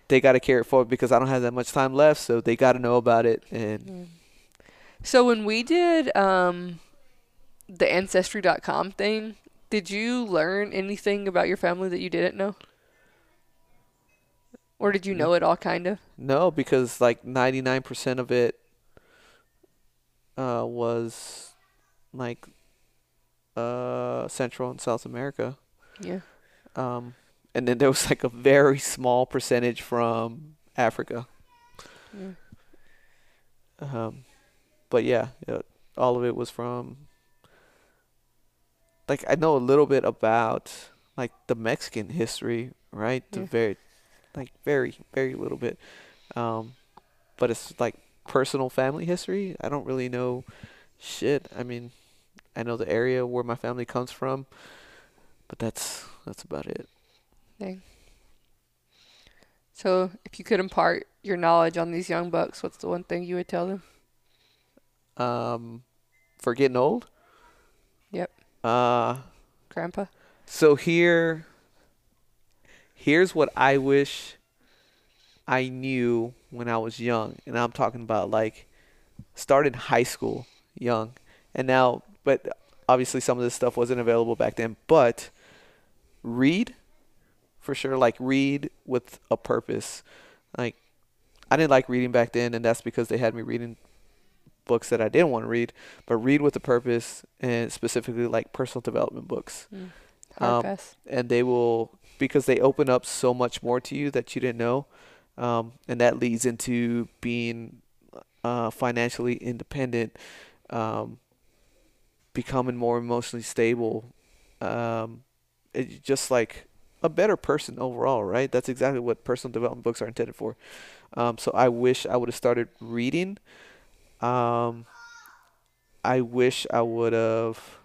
they gotta carry it forward because I don't have that much time left, so they gotta know about it. And So when we did um, the ancestry.com thing, did you learn anything about your family that you didn't know? Or did you know it all kind of? no, because like ninety nine percent of it, uh, was like, uh, Central and South America. Yeah. Um, and then there was like a very small percentage from Africa. Yeah. Um, but yeah, yeah, all of it was from. Like I know a little bit about like the Mexican history, right? The Yeah. very, like very very little bit, um, but it's like personal family history. I don't really know shit. I mean, I know the area where my family comes from, but that's that's about it. Dang. So if you could impart your knowledge on these young bucks, what's the one thing you would tell them? Um, for getting old. Uh, Grandpa? so here, here's what I wish I knew when I was young, and I'm talking about like started high school young, and now, but obviously some of this stuff wasn't available back then. But read, for sure, like read with a purpose. Like I didn't like reading back then, and that's because they had me reading books that I didn't want to read, but read with a purpose, and specifically like personal development books. Hard Um, and they will because they open up so much more to you that you didn't know um, and that leads into being uh, financially independent um, becoming more emotionally stable um, it, just like a better person overall right? That's exactly what personal development books are intended for. Um, so i wish i would have started reading um, i wish i would have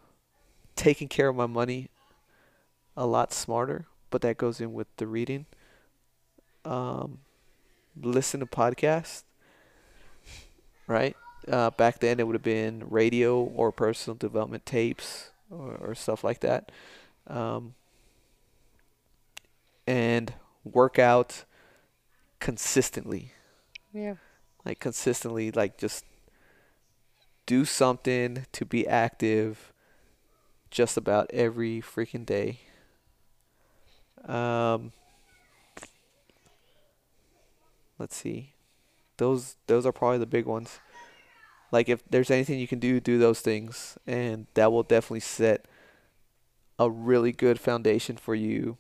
taken care of my money a lot smarter, but that goes in with the reading. Um, listen to podcasts, right? Uh, back then it would have been radio or personal development tapes or, or stuff like that. Um, and work out consistently, Yeah. like consistently, like just do something to be active just about every freaking day. Um, let's see. Those those are probably the big ones. Like if there's anything you can do, do those things, and that will definitely set a really good foundation for you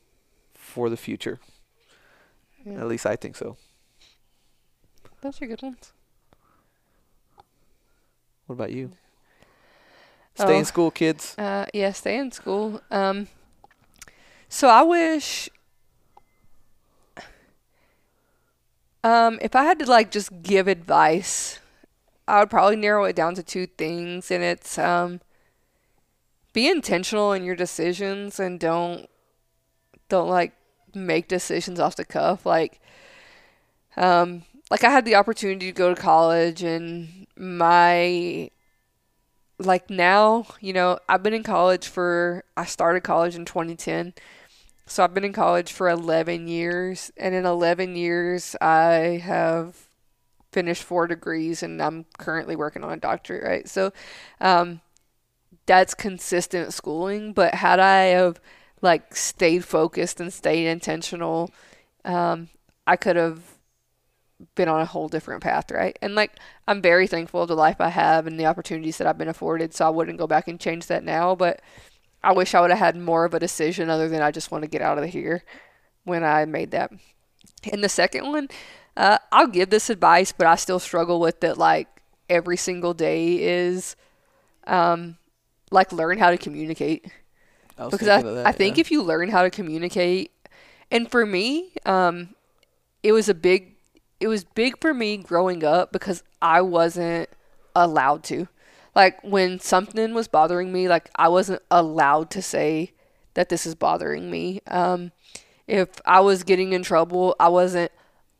for the future. yeah. At least I think so. Those are good ones. What about you? Stay Oh. in school, kids. Uh, yeah, stay in school. Um, so I wish, um, if I had to like just give advice, I would probably narrow it down to two things, and it's um, be intentional in your decisions and don't don't like make decisions off the cuff. Like, um, like I had the opportunity to go to college, and my like now, you know, I've been in college for I started college in 2010. So I've been in college for 11 years and in 11 years I have finished 4 degrees and I'm currently working on a doctorate, right? So um that's consistent schooling, but had I have like stayed focused and stayed intentional, um I could have been on a whole different path, right? And like I'm very thankful of the life I have and the opportunities that I've been afforded, so I wouldn't go back and change that now, but I wish I would have had more of a decision other than I just want to get out of here when I made that. And the second one, uh, I'll give this advice, but I still struggle with it like every single day is um, like learn how to communicate I because I, that, I think yeah. if you learn how to communicate and for me um it was a big it was big for me growing up because I wasn't allowed to like when something was bothering me like I wasn't allowed to say that this is bothering me um if I was getting in trouble I wasn't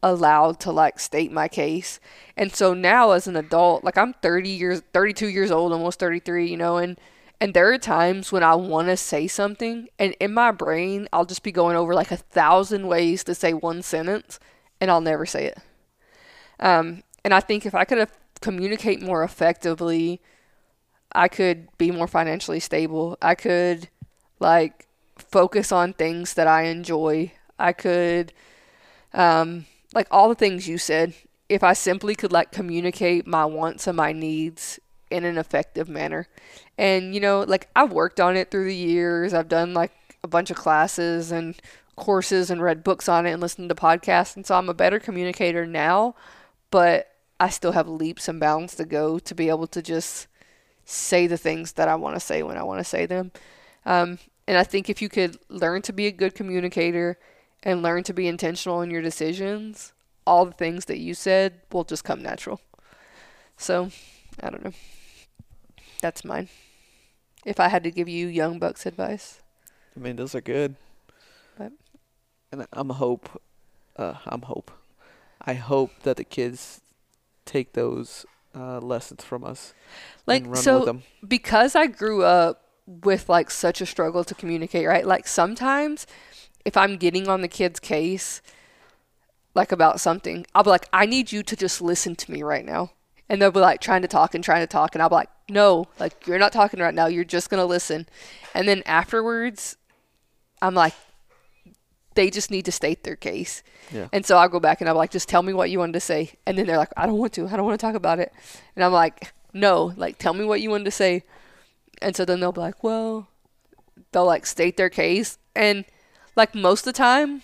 allowed to like state my case. And so now as an adult, like I'm 30 years 32 years old, almost 33, you know, and and there are times when I want to say something and in my brain I'll just be going over like a thousand ways to say one sentence and I'll never say it. Um and I think if I could communicate more effectively, I could be more financially stable. I could like focus on things that I enjoy. I could um like all the things you said, if I simply could like communicate my wants and my needs in an effective manner. And you know, like I've worked on it through the years. I've done like a bunch of classes and courses and read books on it and listened to podcasts and so I'm a better communicator now, but I still have leaps and bounds to go to be able to just say the things that I want to say when I want to say them. Um, and I think if you could learn to be a good communicator and learn to be intentional in your decisions, all the things that you said will just come natural. So, I don't know. That's mine. If I had to give you young bucks advice. I mean, those are good. But and I'm hope uh I'm hope. I hope that the kids take those uh, lessons from us. Like so because I grew up with like such a struggle to communicate, right? Like sometimes if I'm getting on the kid's case, like about something, I'll be like, I need you to just listen to me right now. And they'll be like trying to talk and trying to talk. And I'll be like, no, like you're not talking right now. You're just going to listen. And then afterwards, I'm like, they just need to state their case. Yeah. And so I'll go back and I'm like, just tell me what you wanted to say. And then they're like, I don't want to. I don't want to talk about it. And I'm like, no, like tell me what you wanted to say. And so then they'll be like, well, they'll like state their case. And like most of the time,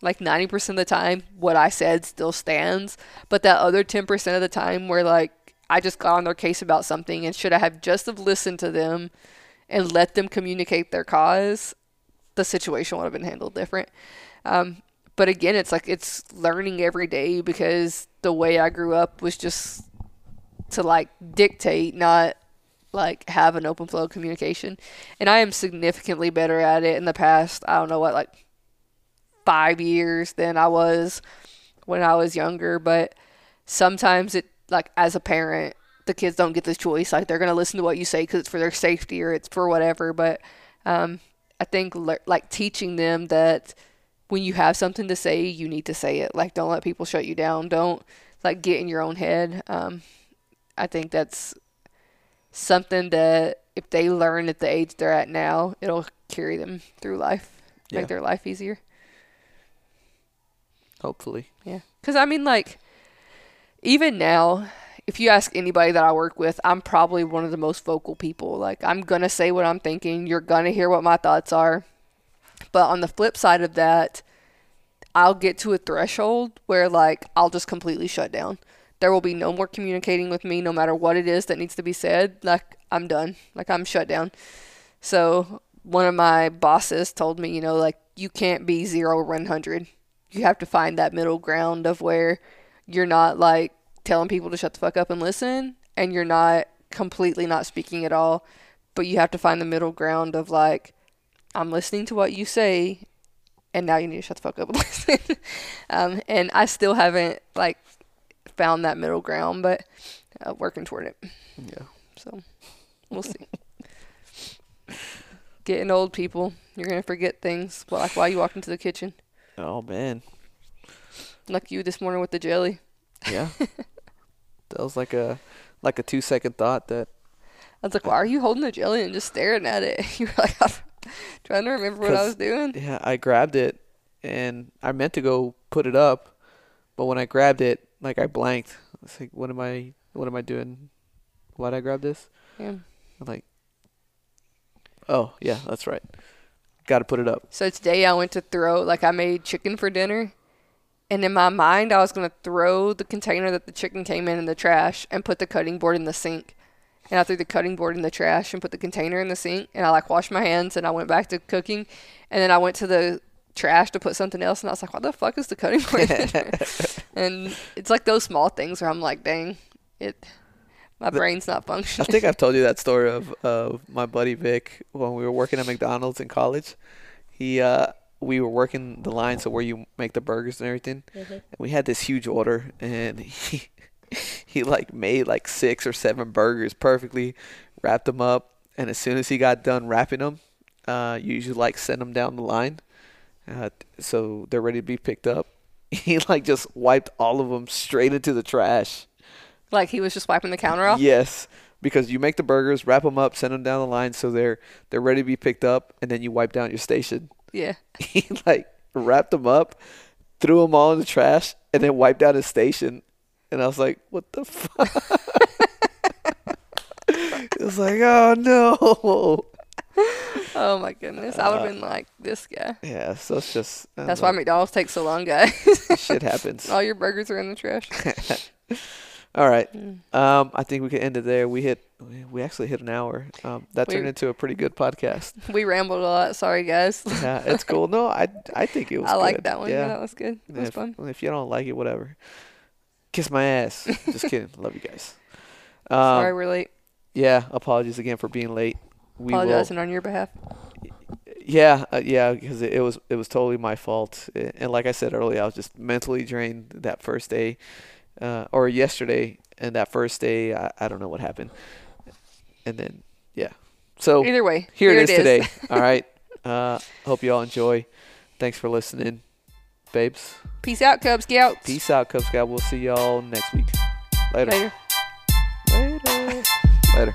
like 90% of the time, what I said still stands. But that other 10% of the time where like I just got on their case about something and should I have just have listened to them and let them communicate their cause, the situation would have been handled different. Um, but again, it's like it's learning every day because the way I grew up was just to like dictate, not like have an open flow of communication. And I am significantly better at it in the past, I don't know what, like five years than I was when I was younger. But sometimes it, like as a parent, the kids don't get this choice. Like they're going to listen to what you say because it's for their safety or it's for whatever. But um, I think le- like teaching them that when you have something to say, you need to say it. Like don't let people shut you down. Don't like get in your own head. Um, I think that's something that if they learn at the age they're at now, it'll carry them through life, yeah. make their life easier. Hopefully. Yeah. Because, I mean, like, even now, if you ask anybody that I work with, I'm probably one of the most vocal people. Like, I'm going to say what I'm thinking. You're going to hear what my thoughts are. But on the flip side of that, I'll get to a threshold where, like, I'll just completely shut down. There will be no more communicating with me, no matter what it is that needs to be said. Like, I'm done. Like, I'm shut down. So, one of my bosses told me, you know, like, you can't be zero or 100. You have to find that middle ground of where you're not, like, telling people to shut the fuck up and listen, and you're not completely not speaking at all. But you have to find the middle ground of, like, I'm listening to what you say, and now you need to shut the fuck up and listen. um, and I still haven't, like, found that middle ground, but uh, working toward it. Yeah. So we'll see. Getting old, people, you're gonna forget things. Well, like while you walk into the kitchen. Oh man. Like you this morning with the jelly. Yeah. that was like a like a two second thought that. I was like, why are you holding the jelly and just staring at it? You were like, I'm trying to remember what I was doing. Yeah, I grabbed it and I meant to go put it up, but when I grabbed it, like I blanked. It's like, what am I? What am I doing? Why'd I grab this? Yeah. I'm like, oh yeah, that's right. Got to put it up. So today I went to throw like I made chicken for dinner, and in my mind I was gonna throw the container that the chicken came in in the trash and put the cutting board in the sink. And I threw the cutting board in the trash and put the container in the sink. And I like washed my hands and I went back to cooking. And then I went to the trash to put something else, and I was like, "What the fuck is the cutting board?" and it's like those small things where I'm like, "Dang, it." My brain's not functioning. I think I've told you that story of of my buddy Vic when we were working at McDonald's in college. He uh we were working the line, so where you make the burgers and everything. And we had this huge order, and he he like made like six or seven burgers perfectly, wrapped them up, and as soon as he got done wrapping them, uh, you usually like send them down the line, uh, so they're ready to be picked up. He like just wiped all of them straight into the trash. Like he was just wiping the counter off. Yes, because you make the burgers, wrap them up, send them down the line, so they're they're ready to be picked up, and then you wipe down your station. Yeah. He like wrapped them up, threw them all in the trash, and then wiped out his station. And I was like, "What the fuck?" it was like, "Oh no." Oh my goodness. I would have been like this guy. Yeah, so it's just That's why. McDonald's takes so long, guys. shit happens. All your burgers are in the trash. All right. Mm. Um, I think we can end it there. We hit, we actually hit an hour. Um, that We- turned into a pretty good podcast. We rambled a lot. Sorry, guys. Yeah, it's cool. No, I, I think it was. I like that one. Yeah. Yeah, that was good. It was if, fun. if you don't like it, whatever. Kiss my ass. Just kidding. Love you guys. Um, Sorry, we're late. Yeah, apologies again for being late. We will. Apologizing on your behalf. Yeah, uh, yeah, because it, it was it was totally my fault. And like I said earlier, I was just mentally drained that first day, uh, or yesterday and that first day I, I don't know what happened. And then yeah. So either way here, here it is today. All right. Uh hope you all enjoy. Thanks for listening babes. Peace out cub scouts peace out cub scout we'll see y'all next week. Later. Later. Later, later.